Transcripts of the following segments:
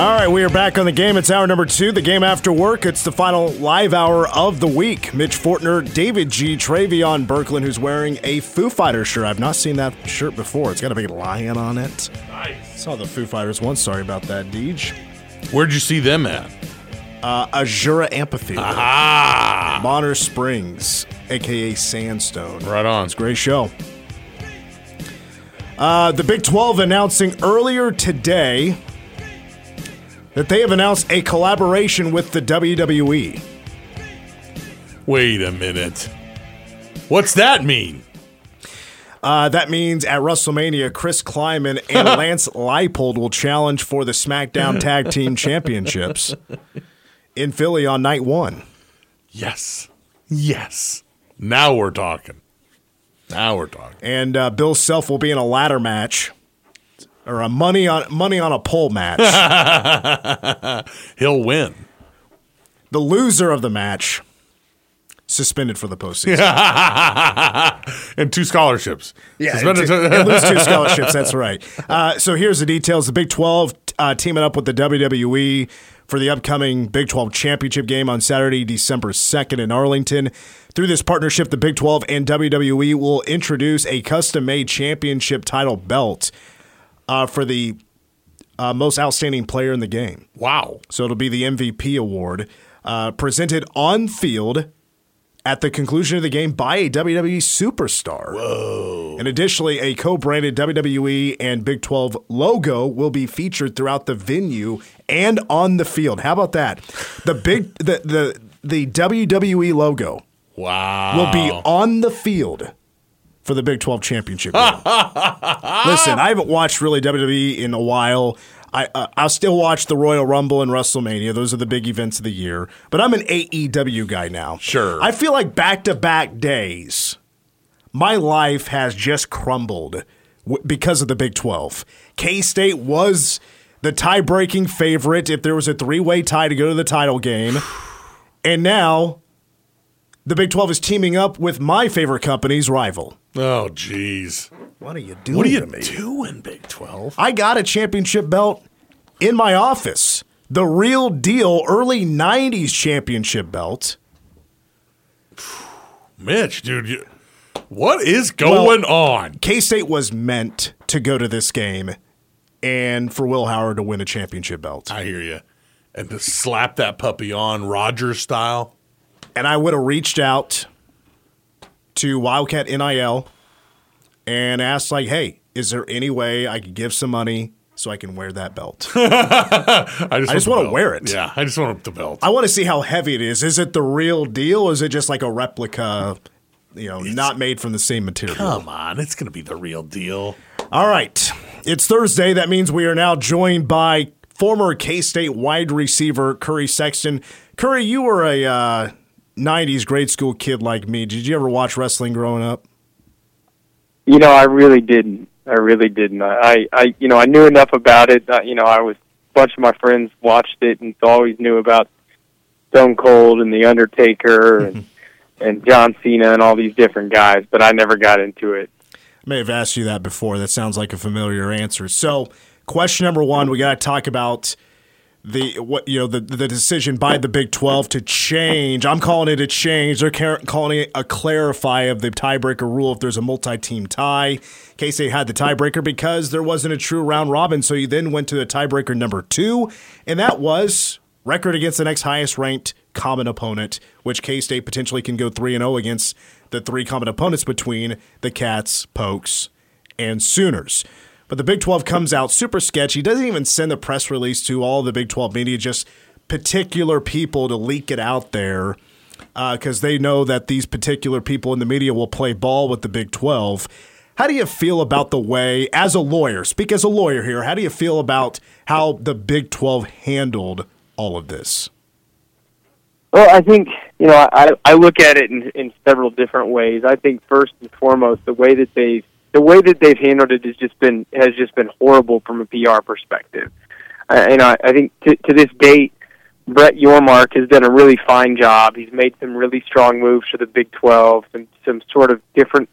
All right, we are back on the game. It's hour number two, the game after work. It's the final live hour of the week. Mitch Fortner, David G, Travion Berkland, who's wearing a Foo Fighters shirt. I've not seen that shirt before. It's got a big lion on it. Nice. Saw the Foo Fighters once. Sorry about that, Deej. Where'd you see them at? Uh, Azura Amphitheater, Ah, Bonner Springs, aka Sandstone. right on. It's a great show. Uh, the Big 12 announcing earlier today that they have announced a collaboration with the. WWE. Wait a minute. What's that mean? Uh, that means at WrestleMania, Chris Klieman and Lance Leipold will challenge for the SmackDown Tag Team Championships in Philly on night one. Yes. Yes. Now we're talking. Now we're talking. And uh, Bill Self will be in a ladder match or a money on money on a pole match. He'll win. the loser of the match suspended for the postseason. and two scholarships. Yeah, Suspended and, to- and lose two scholarships. That's right. Uh, so here's the details: the Big 12 uh, teaming up with the WWE for the upcoming Big 12 championship game on Saturday, December 2nd in Arlington. Through this partnership, the Big 12 and WWE will introduce a custom-made championship title belt uh, for the uh, most outstanding player in the game. wow. So it'll be the MVP award uh, presented on field at the conclusion of the game by a WWE superstar. Whoa. And additionally, a co branded WWE and Big 12 logo will be featured throughout the venue and on the field. How about that? The big the the, the WWE logo Wow. will be on the field for the Big 12 championship game. Listen, I haven't watched really WWE in a while. I uh, I'll still watch the Royal Rumble and WrestleMania. Those are the big events of the year. But I'm an AEW guy now. Sure. I feel like back to back days, my life has just crumbled w- because of the Big 12. K State was the tie breaking favorite if there was a three way tie to go to the title game. And now the Big 12 is teaming up with my favorite company's rival. Oh, jeez. What are you doing What are you doing, Big 12? I got a championship belt in my office. The real deal early 90s championship belt. Mitch, dude, you, what is going on? K State was meant to go to this game and for Will Howard to win a championship belt. I hear you. And to slap that puppy on Rogers style. And I would have reached out to Wildcat NIL and asked, like, hey, is there any way I could give some money so I can wear that belt? I just, I just the wanna wear it. Yeah, I just want the belt. I want to see how heavy it is. Is it the real deal or is it just like a replica, you know, not made from the same material? Come on, it's going to be the real deal. All right. It's Thursday. That means we are now joined by former K State wide receiver Curry Sexton. Curry, you were a uh, 90s grade school kid like me. Did you ever watch wrestling growing up? You know, I really didn't. I really didn't. I, I, you know, I knew enough about it. Uh, you know, I was a bunch of my friends watched it and always knew about Stone Cold and the Undertaker and and John Cena and all these different guys, but I never got into it. I may have asked you that before. That sounds like a familiar answer. So, question number one, we got to talk about the what you know the the decision by the Big Twelve to change. I'm calling it a change. They're calling it a clarify of the tiebreaker rule if there's a multi-team tie. K State had the tiebreaker because there wasn't a true round robin, so you then went to the tiebreaker number two, and that was record against the next highest ranked common opponent, which K State potentially can go three and zero oh against the three common opponents between the Cats, Pokes, and Sooners. But the Big 12 comes out super sketchy, doesn't even send a press release to all the Big 12 media, just particular people to leak it out there because uh, they know that these particular people in the media will play ball with the Big 12. How do you feel about the way, as a lawyer, speak as a lawyer here, how do you feel about how the Big 12 handled all of this? Well, I think you know I I look at it in in several different ways. I think first and foremost, the way that they've the way that they've handled it has just been has just been horrible from a PR perspective. Uh, and I, I think to, to this date, Brett Yormark has done a really fine job. He's made some really strong moves for the Big 12, and some sort of different,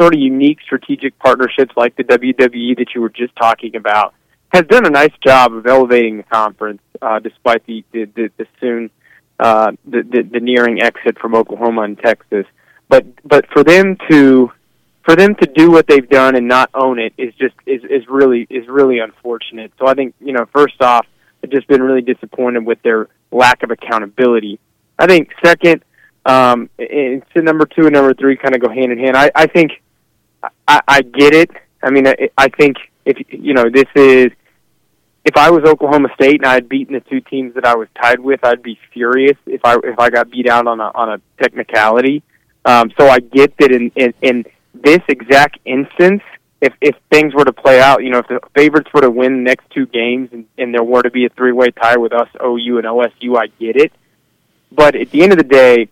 sort of unique strategic partnerships like the WWE that you were just talking about. Has done a nice job of elevating the conference, uh, despite the the, the, the soon uh, the, the the nearing exit from Oklahoma and Texas. But but for them to for them to do what they've done and not own it is just is is really is really unfortunate. So I think you know first off, I've just been really disappointed with their lack of accountability. I think second, um, it's number two and number three kind of go hand in hand. I I think I, I get it. I mean, I, I think if you know this is if I was Oklahoma State and I had beaten the two teams that I was tied with, I'd be furious if I if I got beat out on a on a technicality. Um, so I get that in, in in this exact instance, if if things were to play out, you know, if the favorites were to win the next two games and, and there were to be a three way tie with us, OU and OSU, I get it. But at the end of the day,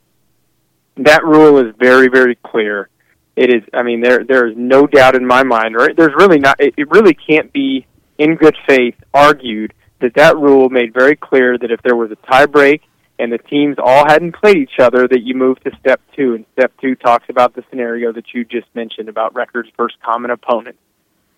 that rule is very, very clear. It is. I mean, there there is no doubt in my mind. Right? There's really not. It, it really can't be in good faith argued that that rule made very clear that if there was a tie break and the teams all hadn't played each other, that you move to step two. And step two talks about the scenario that you just mentioned about records versus common opponent.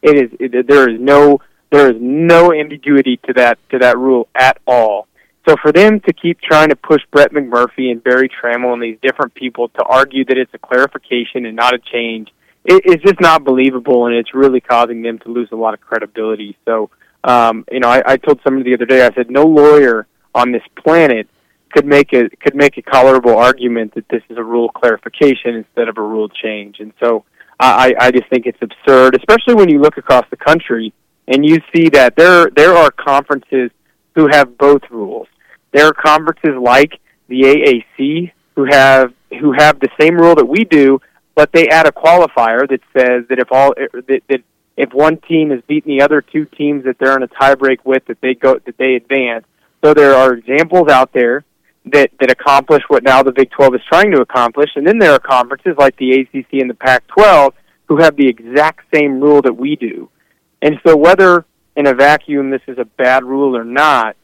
It is it, there is no there is no ambiguity to that to that rule at all. So for them to keep trying to push Brett McMurphy and Berry Tramel and these different people to argue that it's a clarification and not a change, it, it's just not believable, and it's really causing them to lose a lot of credibility. So, um, you know, I, I told somebody the other day, I said, no lawyer on this planet could make a could make a colorable argument that this is a rule clarification instead of a rule change. And so I, I just think it's absurd, especially when you look across the country and you see that there there are conferences who have both rules. There are conferences like the AAC who have who have the same rule that we do, but they add a qualifier that says that if all that, that if one team has beaten the other two teams that they're in a tiebreak with, that they go that they advance. So there are examples out there that that accomplish what now the Big 12 is trying to accomplish, and then there are conferences like the ACC and the Pac-12 who have the exact same rule that we do. And so whether in a vacuum this is a bad rule or not,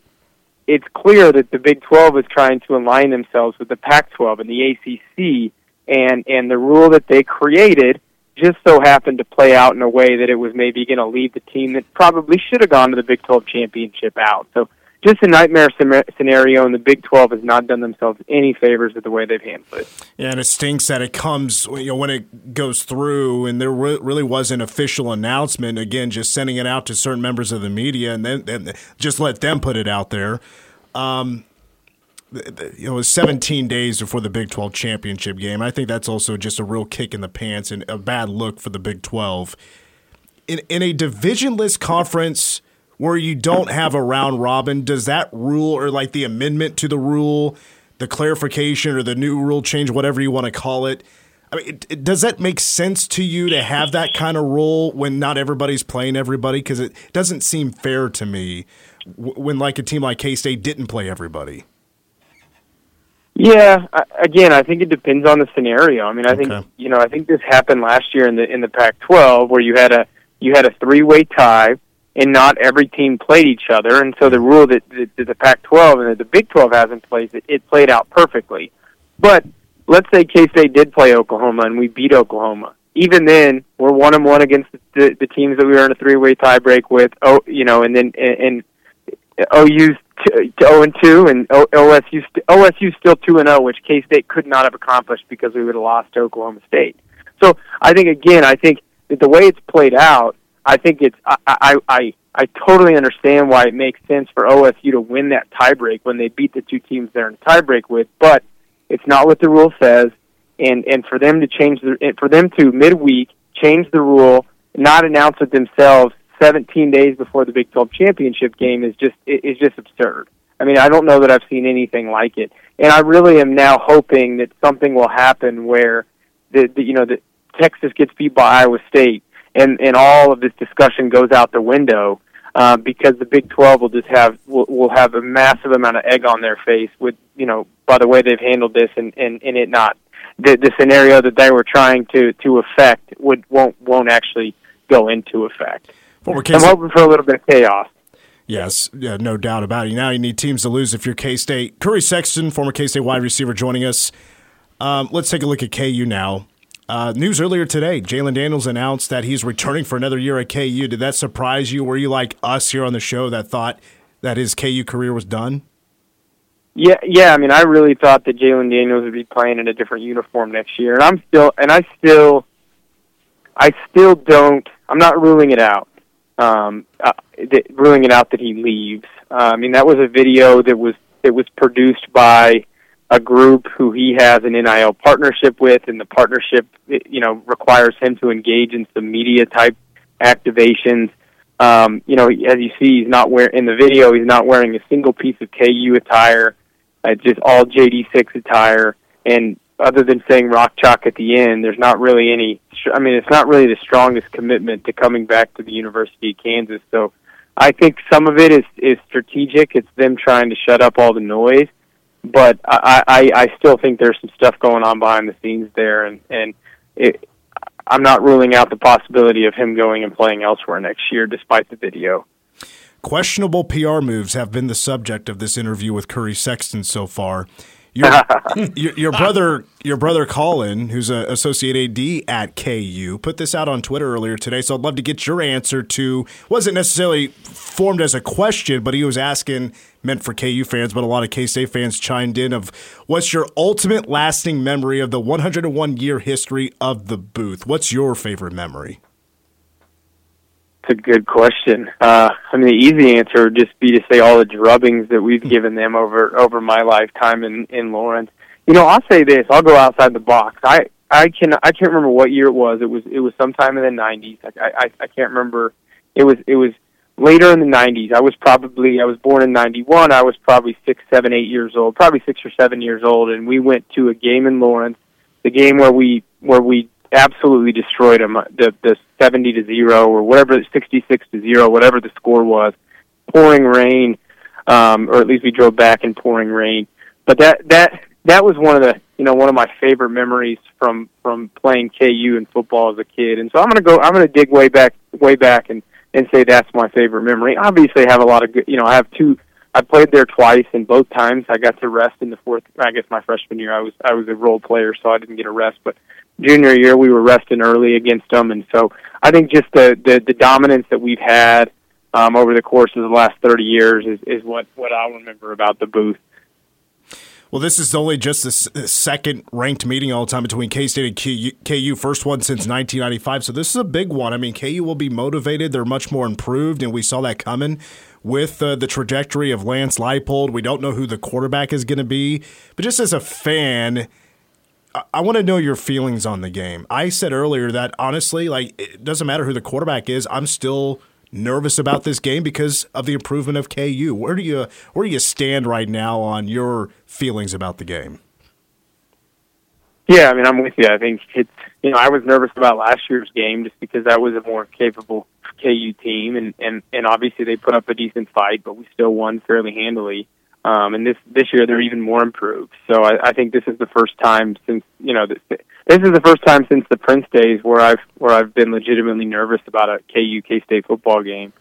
it's clear that the Big 12 is trying to align themselves with the Pac-12 and the ACC, and and the rule that they created just so happened to play out in a way that it was maybe going to leave the team that probably should have gone to the Big 12 championship out. So just a nightmare scenario, and the Big 12 has not done themselves any favors with the way they've handled it. Yeah, and it stinks that it comes you know when it goes through, and there re- really was an official announcement. Again, just sending it out to certain members of the media, and then and just let them put it out there. Um, you know, it was 17 days before the Big 12 championship game. I think that's also just a real kick in the pants and a bad look for the Big 12. In in a divisionless conference where you don't have a round robin, does that rule or like the amendment to the rule, the clarification or the new rule change, whatever you want to call it? I mean, it, it, does that make sense to you to have that kind of rule when not everybody's playing everybody? Because it doesn't seem fair to me when like a team like K State didn't play everybody. Yeah, again, I think it depends on the scenario. I mean, I okay. think you know, I think this happened last year in the in the Pac-12 where you had a you had a three-way tie and not every team played each other. And so the rule that, that, the Pac-12 and that the Big 12 has in place, it, it played out perfectly. But let's say K-State did play Oklahoma and we beat Oklahoma. even then, we're one and one against the, the teams that we were in a three way tiebreak with. Oh, you know, and then and, and OU's to, 0 and 2, and OSU OSU still 2 and 0, which K State could not have accomplished because we would have lost to Oklahoma State. So I think again, I think that the way it's played out, I think it's I I I, I totally understand why it makes sense for OSU to win that tiebreak when they beat the two teams they're in tiebreak with, but it's not what the rule says, and and for them to change the for them to midweek change the rule, not announce it themselves 17 days before the Big 12 championship game is just is just absurd. I mean, I don't know that I've seen anything like it, and I really am now hoping that something will happen where the, the you know the Texas gets beat by Iowa State, and and all of this discussion goes out the window uh, because the Big 12 will just have will, will have a massive amount of egg on their face with you know by the way they've handled this and and, and it not the, the scenario that they were trying to to affect would won't won't actually go into effect. Former I'm hoping for a little bit of chaos. Yes, yeah, no doubt about it. Now you need teams to lose if you're K State. Curry Sexton, former K State wide receiver, joining us. Um, let's take a look at KU now. Uh, news earlier today: Jalon Daniels announced that he's returning for another year at KU. Did that surprise you? Were you like us here on the show that thought that his KU career was done? Yeah, yeah. I mean, I really thought that Jalon Daniels would be playing in a different uniform next year, and I'm still, and I still, I still don't. I'm not ruling it out um, uh, ruling it out that he leaves. Uh, I mean, that was a video that was that was produced by a group who he has an NIL partnership with, and the partnership, you know, requires him to engage in some media type activations. Um, you know, as you see, he's not wearing in the video. He's not wearing a single piece of KU attire. It's just all JD6 attire, and other than saying rock chalk at the end, there's not really any. I mean, it's not really the strongest commitment to coming back to the University of Kansas. So, I think some of it is is strategic. It's them trying to shut up all the noise, but I I, I still think there's some stuff going on behind the scenes there, and and it, I'm not ruling out the possibility of him going and playing elsewhere next year, despite the video. Questionable PR moves have been the subject of this interview with Curry Sexton so far. Your, your, your, brother, your brother Colin, who's an associate AD at KU, put this out on Twitter earlier today. So I'd love to get your answer to. wasn't necessarily formed as a question, but he was asking, meant for KU fans, but a lot of K State fans chimed in. Of what's your ultimate lasting memory of the 101 year history of the booth? What's your favorite memory? It's a good question. Uh, I mean, the easy answer would just be to say all the drubbings that we've given them over over my lifetime in in Lawrence. You know, I'll say this. I'll go outside the box. I I can I can't remember what year it was. It was it was sometime in the '90s. I I, I can't remember. It was it was later in the '90s. I was probably I was born in '91. I was probably six, seven, eight years old, probably six or seven years old, and we went to a game in Lawrence, the game where we where we absolutely destroyed them. The the seventy to zero or whatever, sixty six to zero, whatever the score was. Pouring rain, um, or at least we drove back in pouring rain. But that that that was one of the you know one of my favorite memories from from playing KU in football as a kid. And so I'm gonna go. I'm gonna dig way back way back and and say that's my favorite memory. Obviously, I have a lot of good. You know, I have two. I played there twice, and both times I got to rest in the fourth. I guess my freshman year, I was I was a role player, so I didn't get a rest. But junior year we were resting early against them, and so I think just the the, the dominance that we've had um, over the course of the last thirty years is, is what what I'll remember about the booth. Well, this is only just the second ranked meeting all the time between K State and KU, KU, first one since 1995. So this is a big one. I mean, KU will be motivated. They're much more improved, and we saw that coming with uh, the trajectory of Lance Leipold. We don't know who the quarterback is going to be, but just as a fan, I want to know your feelings on the game. I said earlier that honestly, like it doesn't matter who the quarterback is. I'm still nervous about this game because of the improvement of KU. Where do you where do you stand right now on your feelings about the game? Yeah, I mean, I'm with you. I think it's you know I was nervous about last year's game just because that was a more capable KU team, and and and obviously they put up a decent fight, but we still won fairly handily. Um, and this this year they're even more improved. So I, I think this is the first time since you know this, this is the first time since the Prince days where I've where I've been legitimately nervous about a KU K State football game.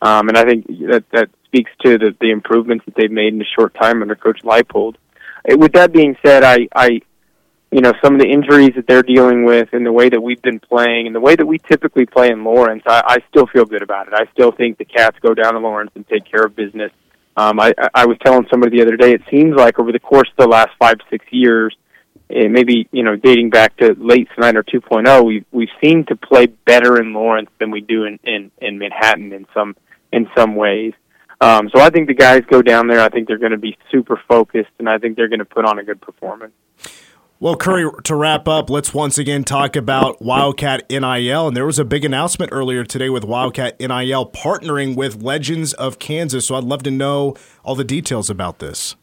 Um, and I think that that speaks to the, the improvements that they've made in a short time under Coach Leipold. Uh, with that being said, I, I you know some of the injuries that they're dealing with, and the way that we've been playing, and the way that we typically play in Lawrence, I, I still feel good about it. I still think the Cats go down to Lawrence and take care of business. Um, I, I was telling somebody the other day, it seems like over the course of the last five six years, and maybe you know dating back to late Snyder 2.0, we we seem to play better in Lawrence than we do in in, in Manhattan in some in some ways. Um, so I think the guys go down there. I think they're going to be super focused, and I think they're going to put on a good performance. Well, Curry, to wrap up, let's once again talk about Wildcat NIL. And there was a big announcement earlier today with Wildcat NIL partnering with Legends of Kansas. So I'd love to know all the details about this.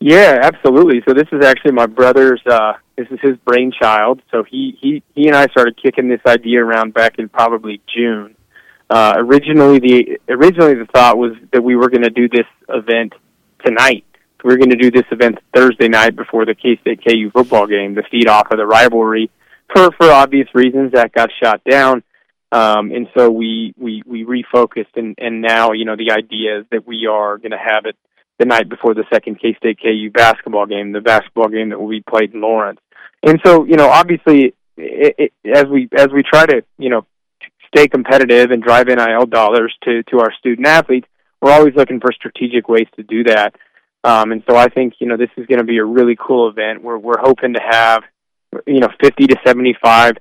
Yeah, absolutely. So this is actually my brother's. Uh, this is his brainchild. So he he he and I started kicking this idea around back in probably June. Uh, originally, the originally the thought was that we were going to do this event tonight we are going to do this event Thursday night before the K State KU football game to feed off of the rivalry. For for obvious reasons, that got shot down, um, and so we we we refocused, and and now you know the idea is that we are going to have it the night before the second K State KU basketball game, the basketball game that will be played in Lawrence. And so you know, obviously, it, it, as we as we try to you know stay competitive and drive NIL dollars to to our student athletes, we're always looking for strategic ways to do that. Um, and so I think you know this is going to be a really cool event. We're we're hoping to have you know 50 to 75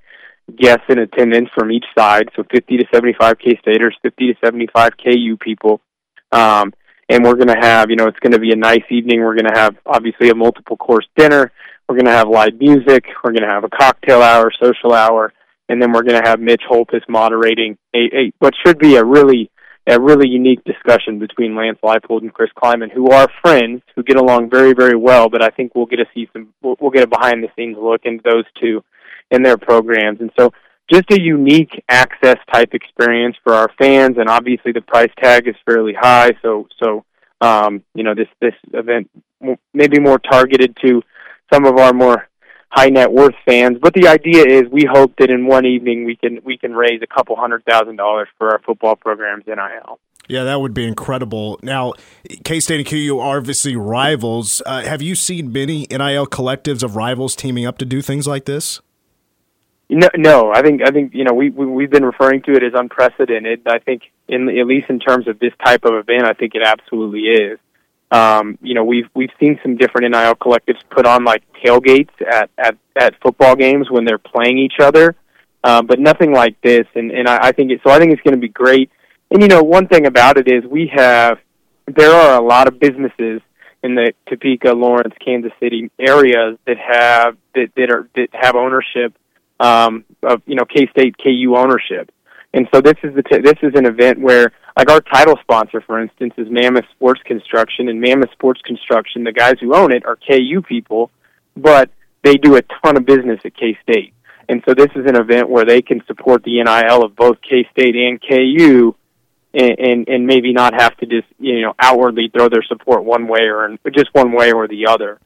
guests in attendance from each side. So 50 to 75 K Staters, 50 to 75 KU people. Um, and we're going to have, you know, it's going to be a nice evening. We're going to have obviously a multiple course dinner. We're going to have live music. We're going to have a cocktail hour, social hour, and then we're going to have Mitch Holthus moderating a, a what should be a really a really unique discussion between Lance Leipold and Chris Klieman, who are friends, who get along very, very well. But I think we'll get to see some, we'll, we'll get a behind the scenes look into those two and their programs. And so, just a unique access type experience for our fans. And obviously, the price tag is fairly high. So, so um, you know, this this event maybe more targeted to some of our more high net worth fans. But the idea is we hope that in one evening we can we can raise a couple hundred thousand dollars for our football programs in NIL. Yeah, that would be incredible. Now, K State and KU are obviously rivals. Uh, have you seen many NIL collectives of rivals teaming up to do things like this? No, no. I think I think you know we, we we've been referring to it as unprecedented. I think in at least in terms of this type of event, I think it absolutely is. Um, you know, we've we've seen some different NIL collectives put on like tailgates at at, at football games when they're playing each other, uh, but nothing like this. And and I, I think it, so. I think it's going to be great. And you know, one thing about it is we have there are a lot of businesses in the Topeka, Lawrence, Kansas City areas that have that that are that have ownership um, of you know K State KU ownership. And so this is the t- this is an event where like our title sponsor, for instance, is Mammoth Sports Construction, and Mammoth Sports Construction, the guys who own it are KU people, but they do a ton of business at K State. And so this is an event where they can support the NIL of both K State and KU, and, and and maybe not have to just you know outwardly throw their support one way or just one way or the other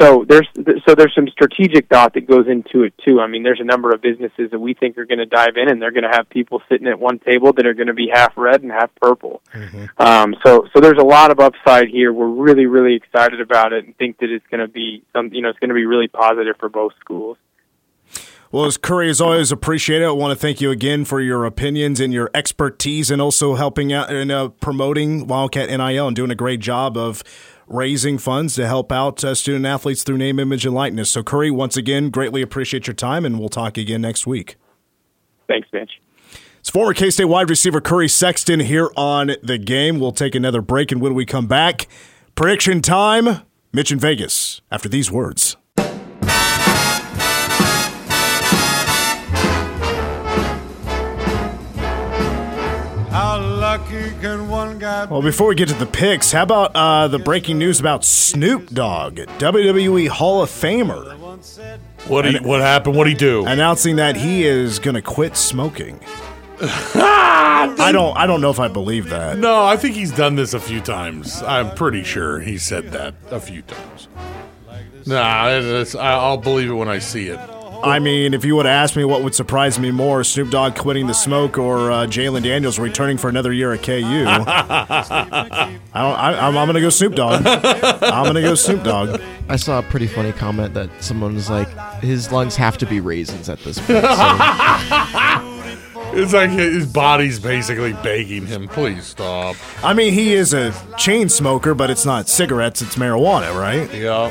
so there's so there's some strategic thought that goes into it too. I mean, there's a number of businesses that we think are going to dive in, and they're going to have people sitting at one table that are going to be half red and half purple. Mm-hmm. Um, so so there's a lot of upside here. We're really really excited about it, and think that it's going to be some you know it's going to be really positive for both schools. Well, as Curry, as always, appreciate it. I want to thank you again for your opinions and your expertise, and also helping out and uh, promoting Wildcat NIL and doing a great job of raising funds to help out uh, student athletes through name, image, and likeness. So, Curry, once again, greatly appreciate your time, and we'll talk again next week. Thanks, Mitch. It's former K State wide receiver Curry Sexton here on the game. We'll take another break, and when we come back, prediction time Mitch in Vegas after these words. Well, before we get to the picks, how about uh, the breaking news about Snoop Dogg, WWE Hall of Famer? What he, what happened? What he do? Announcing that he is going to quit smoking. I don't. I don't know if I believe that. No, I think he's done this a few times. I'm pretty sure he said that a few times. Nah, I'll believe it when I see it. I mean, if you would have asked me what would surprise me more, Snoop Dogg quitting the smoke or uh, Jalon Daniels returning for another year at KU, I don't, I, I'm, I'm going to go Snoop Dogg. I'm going to go Snoop Dogg. I saw a pretty funny comment that someone was like, his lungs have to be raisins at this point. So It's like his body's basically begging him, please stop. I mean, he is a chain smoker, but it's not cigarettes, it's marijuana, right? Yeah.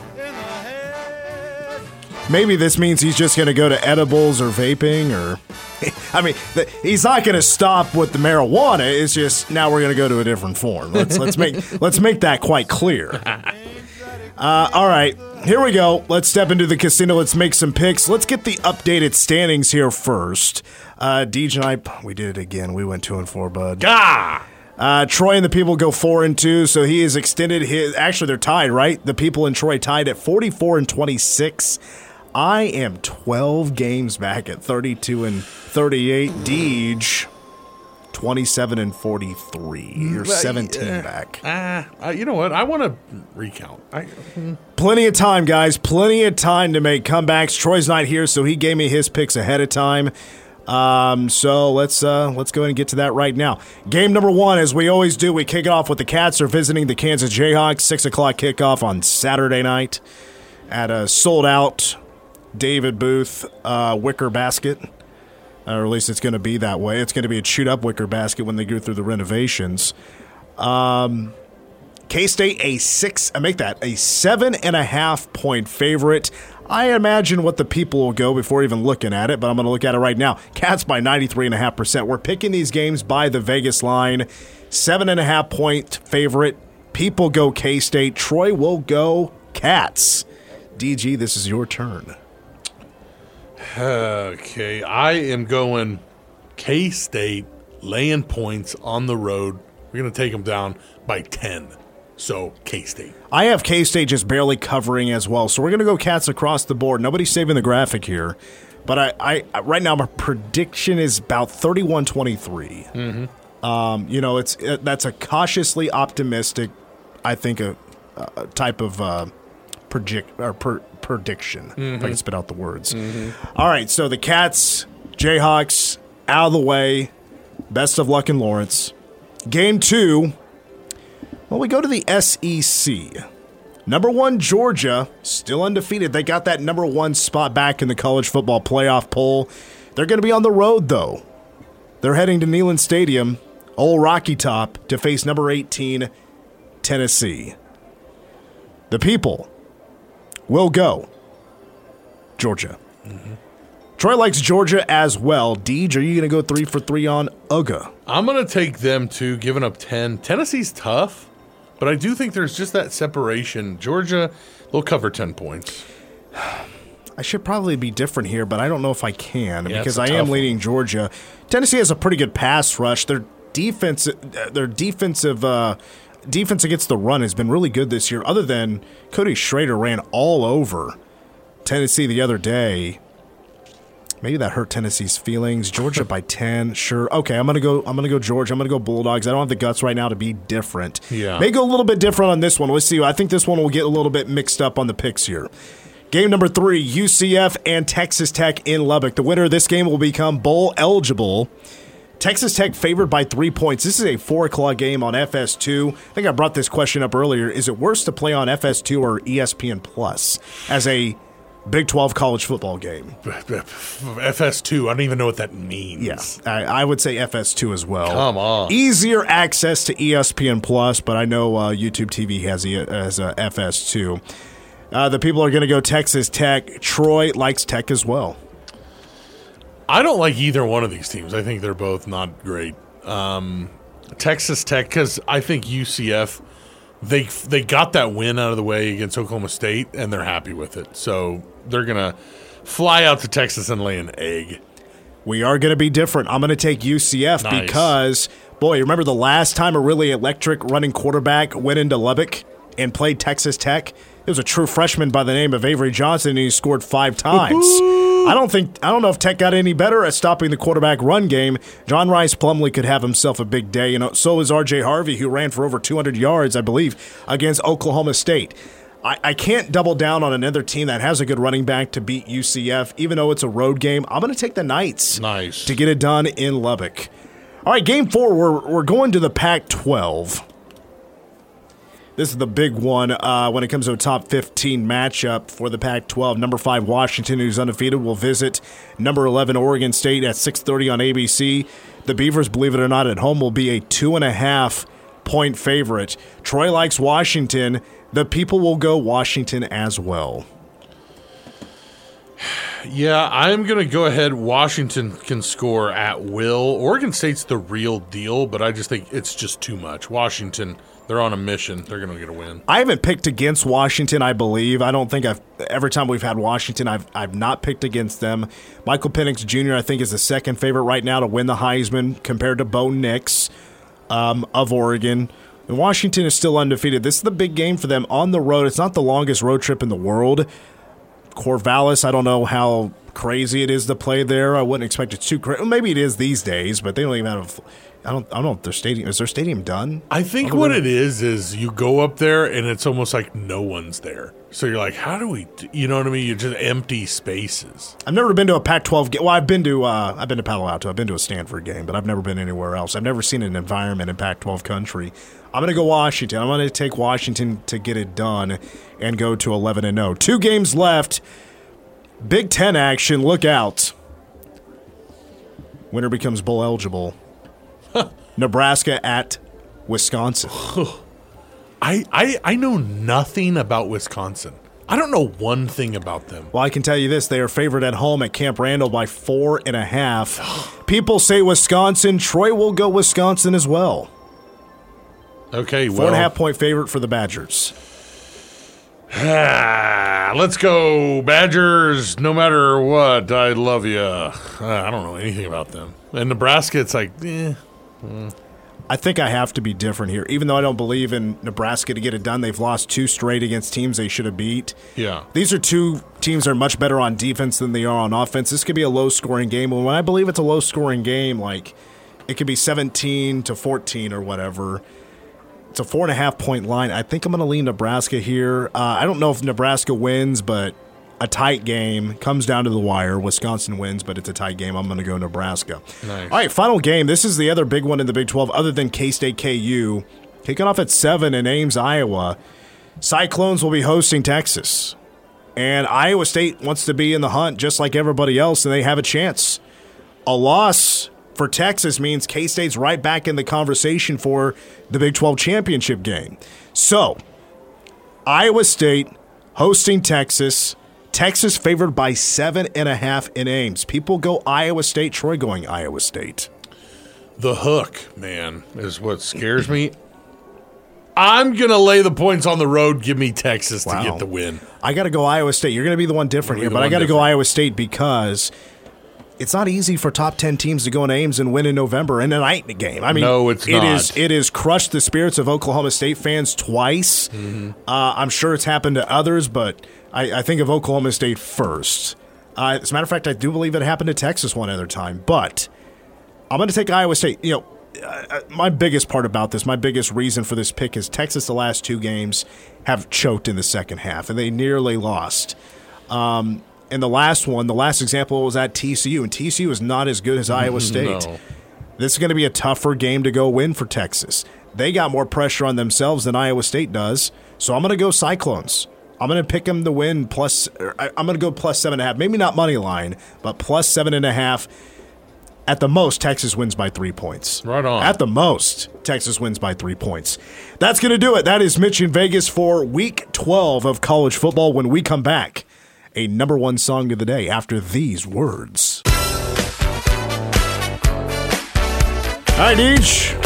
Maybe this means he's just going to go to edibles or vaping or. I mean, th- he's not going to stop with the marijuana. It's just now we're going to go to a different form. Let's let's make let's make that quite clear. Uh, all right, here we go. Let's step into the casino. Let's make some picks. Let's get the updated standings here first. Uh, Deej and I, we did it again. We went two and four, bud. Ah! Uh, Troy and the people go four and two, so he has extended his. Actually, they're tied, right? The people in Troy tied at forty-four and twenty-six. I am twelve games back at thirty-two and thirty-eight. Deej, twenty-seven and forty-three. You're seventeen back. Ah, uh, you know what? I want to recount. I, Plenty of time, guys. Plenty of time to make comebacks. Troy's not here, so he gave me his picks ahead of time. Um, so let's uh, let's go ahead and get to that right now. Game number one, as we always do, we kick it off with the Cats are visiting the Kansas Jayhawks. Six o'clock kickoff on Saturday night at a sold out David Booth uh, wicker basket. Or at least it's going to be that way. It's going to be a shoot up wicker basket when they go through the renovations. K State a six, I make that a seven and a half point favorite. I imagine what the people will go before even looking at it, but I'm going to look at it right now. Cats by 93.5%. We're picking these games by the Vegas line. Seven and a half point favorite. People go K State. Troy will go Cats. DG, this is your turn. Okay, I am going K State laying points on the road. We're going to take them down by 10. So, K State. I have K State just barely covering as well, so we're going to go Cats across the board. Nobody's saving the graphic here, but I, I right now my prediction is about 31-23. Mm-hmm. Um, you know, it's it, that's a cautiously optimistic, I think, a, a type of uh, predict or per, prediction. Mm-hmm. If I can spit out the words. Mm-hmm. All right, so the Cats, Jayhawks, out of the way. Best of luck in Lawrence. Game two. Well, we go to the SEC. Number one, Georgia, still undefeated. They got that number one spot back in the college football playoff poll. They're going to be on the road, though. They're heading to Neyland Stadium, Old Rocky Top, to face number 18, Tennessee. The people will go Georgia. Troy likes Georgia as well. Deej, are you going to go three for three on UGA? I'm going to take them too, giving up 10. Tennessee's tough, but I do think there's just that separation. Georgia, they'll cover 10 points. I should probably be different here, but I don't know if I can Yeah, because I am leading Georgia. Tennessee has a pretty good pass rush. Their defense, their defensive uh, defense against the run has been really good this year. Other than Cody Schrader ran all over Tennessee the other day. Maybe that hurt Tennessee's feelings. Georgia by ten, sure. Okay, I'm gonna go. I'm gonna go Georgia. I'm gonna go Bulldogs. I don't have the guts right now to be different. Yeah. may go a little bit different on this one. Let's see. I think this one will get a little bit mixed up on the picks here. Game number three: UCF and Texas Tech in Lubbock. The winner of this game will become bowl eligible. Texas Tech favored by three points. This is a four o'clock game on FS2. I think I brought this question up earlier. Is it worse to play on FS2 or ESPN Plus as a Big 12 college football game? FS2, I don't even know what that means. Yes, I, I would say FS2 as well. Come on. Easier access to ESPN Plus, but I know uh, YouTube TV has E- has a FS2. Uh, the people are going to go Texas Tech. Troy likes Tech as well. I don't like either one of these teams. I think they're both not great. Um, Texas Tech, because I think UCF they they got that win out of the way against Oklahoma State, and they're happy with it. So they're gonna fly out to Texas and lay an egg. We are going to be different. I'm going to take UCF Nice. because, boy, remember the last time a really electric running quarterback went into Lubbock and played Texas Tech? It was a true freshman by the name of Avery Johnson, and he scored five times. I don't think I don't know if Tech got any better at stopping the quarterback run game. John Rhys Plumlee could have himself a big day, and so is R.J. Harvey, who ran for over 200 yards, I believe, against Oklahoma State. I, I can't double down on another team that has a good running back to beat UCF, even though it's a road game. I'm going to take the Knights Nice. to get it done in Lubbock. All right, game four, we're, we're going to the Pac 12. This is the big one uh, when it comes to a top 15 matchup for the Pac 12. Number 5 Washington, who's undefeated, will visit number 11 Oregon State at 6.30 on ABC. The Beavers, believe it or not, at home will be a two and a half point favorite. Troy likes Washington. The people will go Washington as well. Yeah, I'm going to go ahead. Washington can score at will. Oregon State's the real deal, but I just think it's just too much. Washington, they're on a mission. They're going to get a win. I haven't picked against Washington, I believe. I don't think I've every time we've had Washington, I've I've not picked against them. Michael Penix Jr. I think is the second favorite right now to win the Heisman compared to Bo Nix um, of Oregon. And Washington is still undefeated. This is the big game for them on the road. It's not the longest road trip in the world. Corvallis, I don't know how crazy it is to play there. I wouldn't expect it too crazy. Maybe it is these days, but they don't even have. I don't. I don't know if their stadium is their stadium done. I think what it is is you go up there and it's almost like no one's there. So you're like, how do we? Do, you know what I mean? You're just empty spaces. I've never been to a Pac-12 game. Well, I've been to uh, I've been to Palo Alto. I've been to a Stanford game, but I've never been anywhere else. I've never seen an environment in Pac-12 country. I'm going to go Washington. I'm going to take Washington to get it done and go to 11 and 0. Two games left. Big 10 action. Look out. Winner becomes bowl eligible. Nebraska at Wisconsin. I, I I know nothing about Wisconsin. I don't know one thing about them. Well, I can tell you this: they are favored at home at Camp Randall by four and a half. People say Wisconsin. Troy will go Wisconsin as well. Okay, Four well, and a half point favorite for the Badgers. Let's go Badgers. No matter what, I love you. I don't know anything about them. And Nebraska, it's like, eh. I think I have to be different here. Even though I don't believe in Nebraska to get it done, they've lost two straight against teams they should have beat. Yeah. These are two teams that are much better on defense than they are on offense. This could be a low scoring game. And when I believe it's a low scoring game, like it could be 17 to 14 or whatever. It's a four and a half point line. I think I'm going to lean Nebraska here. Uh, I don't know if Nebraska wins, but a tight game comes down to the wire. Wisconsin wins, but it's a tight game. I'm going to go Nebraska. Nice. All right, final game. This is the other big one in the Big 12, other than K State KU. Kicking off at 7 in Ames, Iowa. Cyclones will be hosting Texas. And Iowa State wants to be in the hunt just like everybody else, and they have a chance. A loss for Texas means K State's right back in the conversation for the Big 12 championship game. So, Iowa State hosting Texas. Texas favored by seven and a half in Ames. People go Iowa State. Troy going Iowa State. The hook, man, is what scares me. I'm going to lay the points on the road. Give me Texas Wow. to get the win. I got to go Iowa State. You're going to be the one different here, but I got to go. Iowa State because it's not easy for top 10 teams to go in Ames and win in November in a night game. I mean, No, it's it is- it has crushed the spirits of Oklahoma State fans twice. Mm-hmm. Uh, I'm sure it's happened to others, but I, I think of Oklahoma State first. Uh, as a matter of fact, I do believe it happened to Texas one other time, but I'm going to take Iowa State. You know, uh, my biggest part about this, my biggest reason for this pick is Texas. The last two games have choked in the second half, and they nearly lost. Um, and the last one, the last example was at TCU, and TCU is not as good as Iowa State. No. This is going to be a tougher game to go win for Texas. They got more pressure on themselves than Iowa State does, so I'm going to go Cyclones. I'm going to pick him to win plus. I'm going to go plus seven and a half. Maybe not money line, but plus seven and a half. At the most, Texas wins by three points. Right on. At the most, Texas wins by three points. That's going to do it. That is Mitch in Vegas for week 12 of college football. When we come back, a number one song of the day after these words. All right, Deej.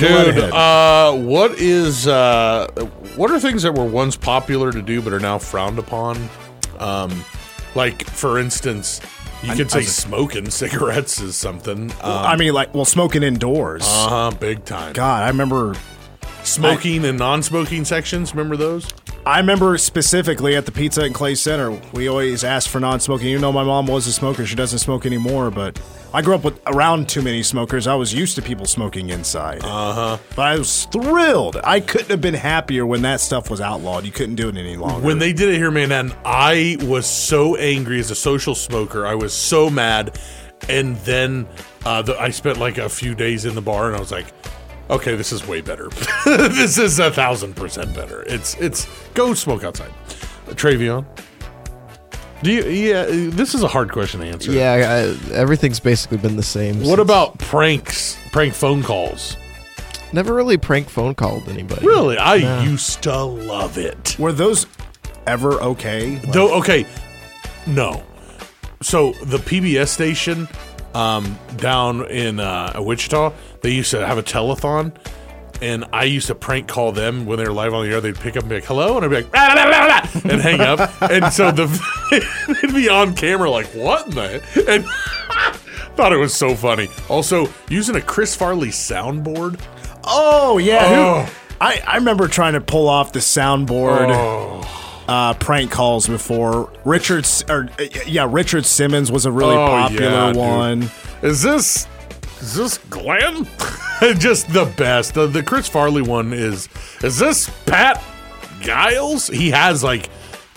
Dude, uh, what is uh, what are things that were once popular to do but are now frowned upon? Um, like for instance, you could say smoking cigarettes is something. Um, I mean, like, well, smoking indoors. uh huh, big time. God, I remember. Smoking and non-smoking sections. Remember those? I remember specifically at the Pizza and Clay Center, we always asked for non-smoking. You know, my mom was a smoker; she doesn't smoke anymore. But I grew up with around too many smokers. I was used to people smoking inside. Uh huh. But I was thrilled. I couldn't have been happier when that stuff was outlawed. You couldn't do it any longer. When they did it here in Manhattan, I was so angry as a social smoker. I was so mad, and then uh, the, I spent like a few days in the bar, and I was like, "Okay, this is way better. this is a thousand percent better. It's it's go smoke outside." Uh, Travion, do you? Yeah, this is a hard question to answer. Yeah, I, everything's basically been the same. What since- about pranks? Prank phone calls? Never really prank phone called anybody. Really, I used to love it. were those ever okay? Like, Though, okay, no. So the PBS station um, down in uh, Wichita, they used to have a telethon, and I used to prank call them when they were live on the air. They'd pick up and be like, "Hello," and I'd be like, "Rah, rah, rah, rah," and hang up. and so the they'd be on camera like, "What?" in the and thought it was so funny. Also, using a Chris Farley soundboard. Oh yeah, Oh. I I remember trying to pull off the soundboard Oh. uh, prank calls before. Richard or uh, yeah, Richard Simmons was a really Oh, popular yeah, dude. one. Is this is this Glenn? Just the best. The, the Chris Farley one is is this Pat Giles? He has like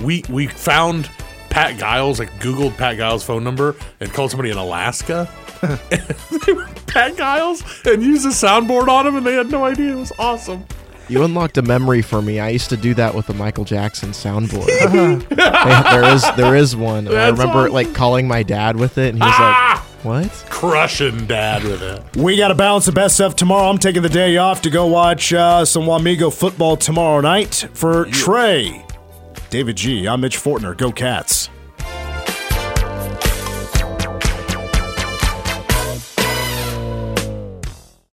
we we found Pat Giles, like Googled Pat Giles' phone number and called somebody in Alaska. Pat Giles and used a soundboard on him and they had no idea. It was awesome. You unlocked a memory for me. I used to do that with the Michael Jackson soundboard. There is there is one. I remember awesome. like calling my dad with it, and he was Ah! like, "What?" Crushing dad with it. We got to balance the best stuff tomorrow. I'm taking the day off to go watch uh, some Wamego football tomorrow night for Trey. David G. I'm Mitch Fortner. Go Cats.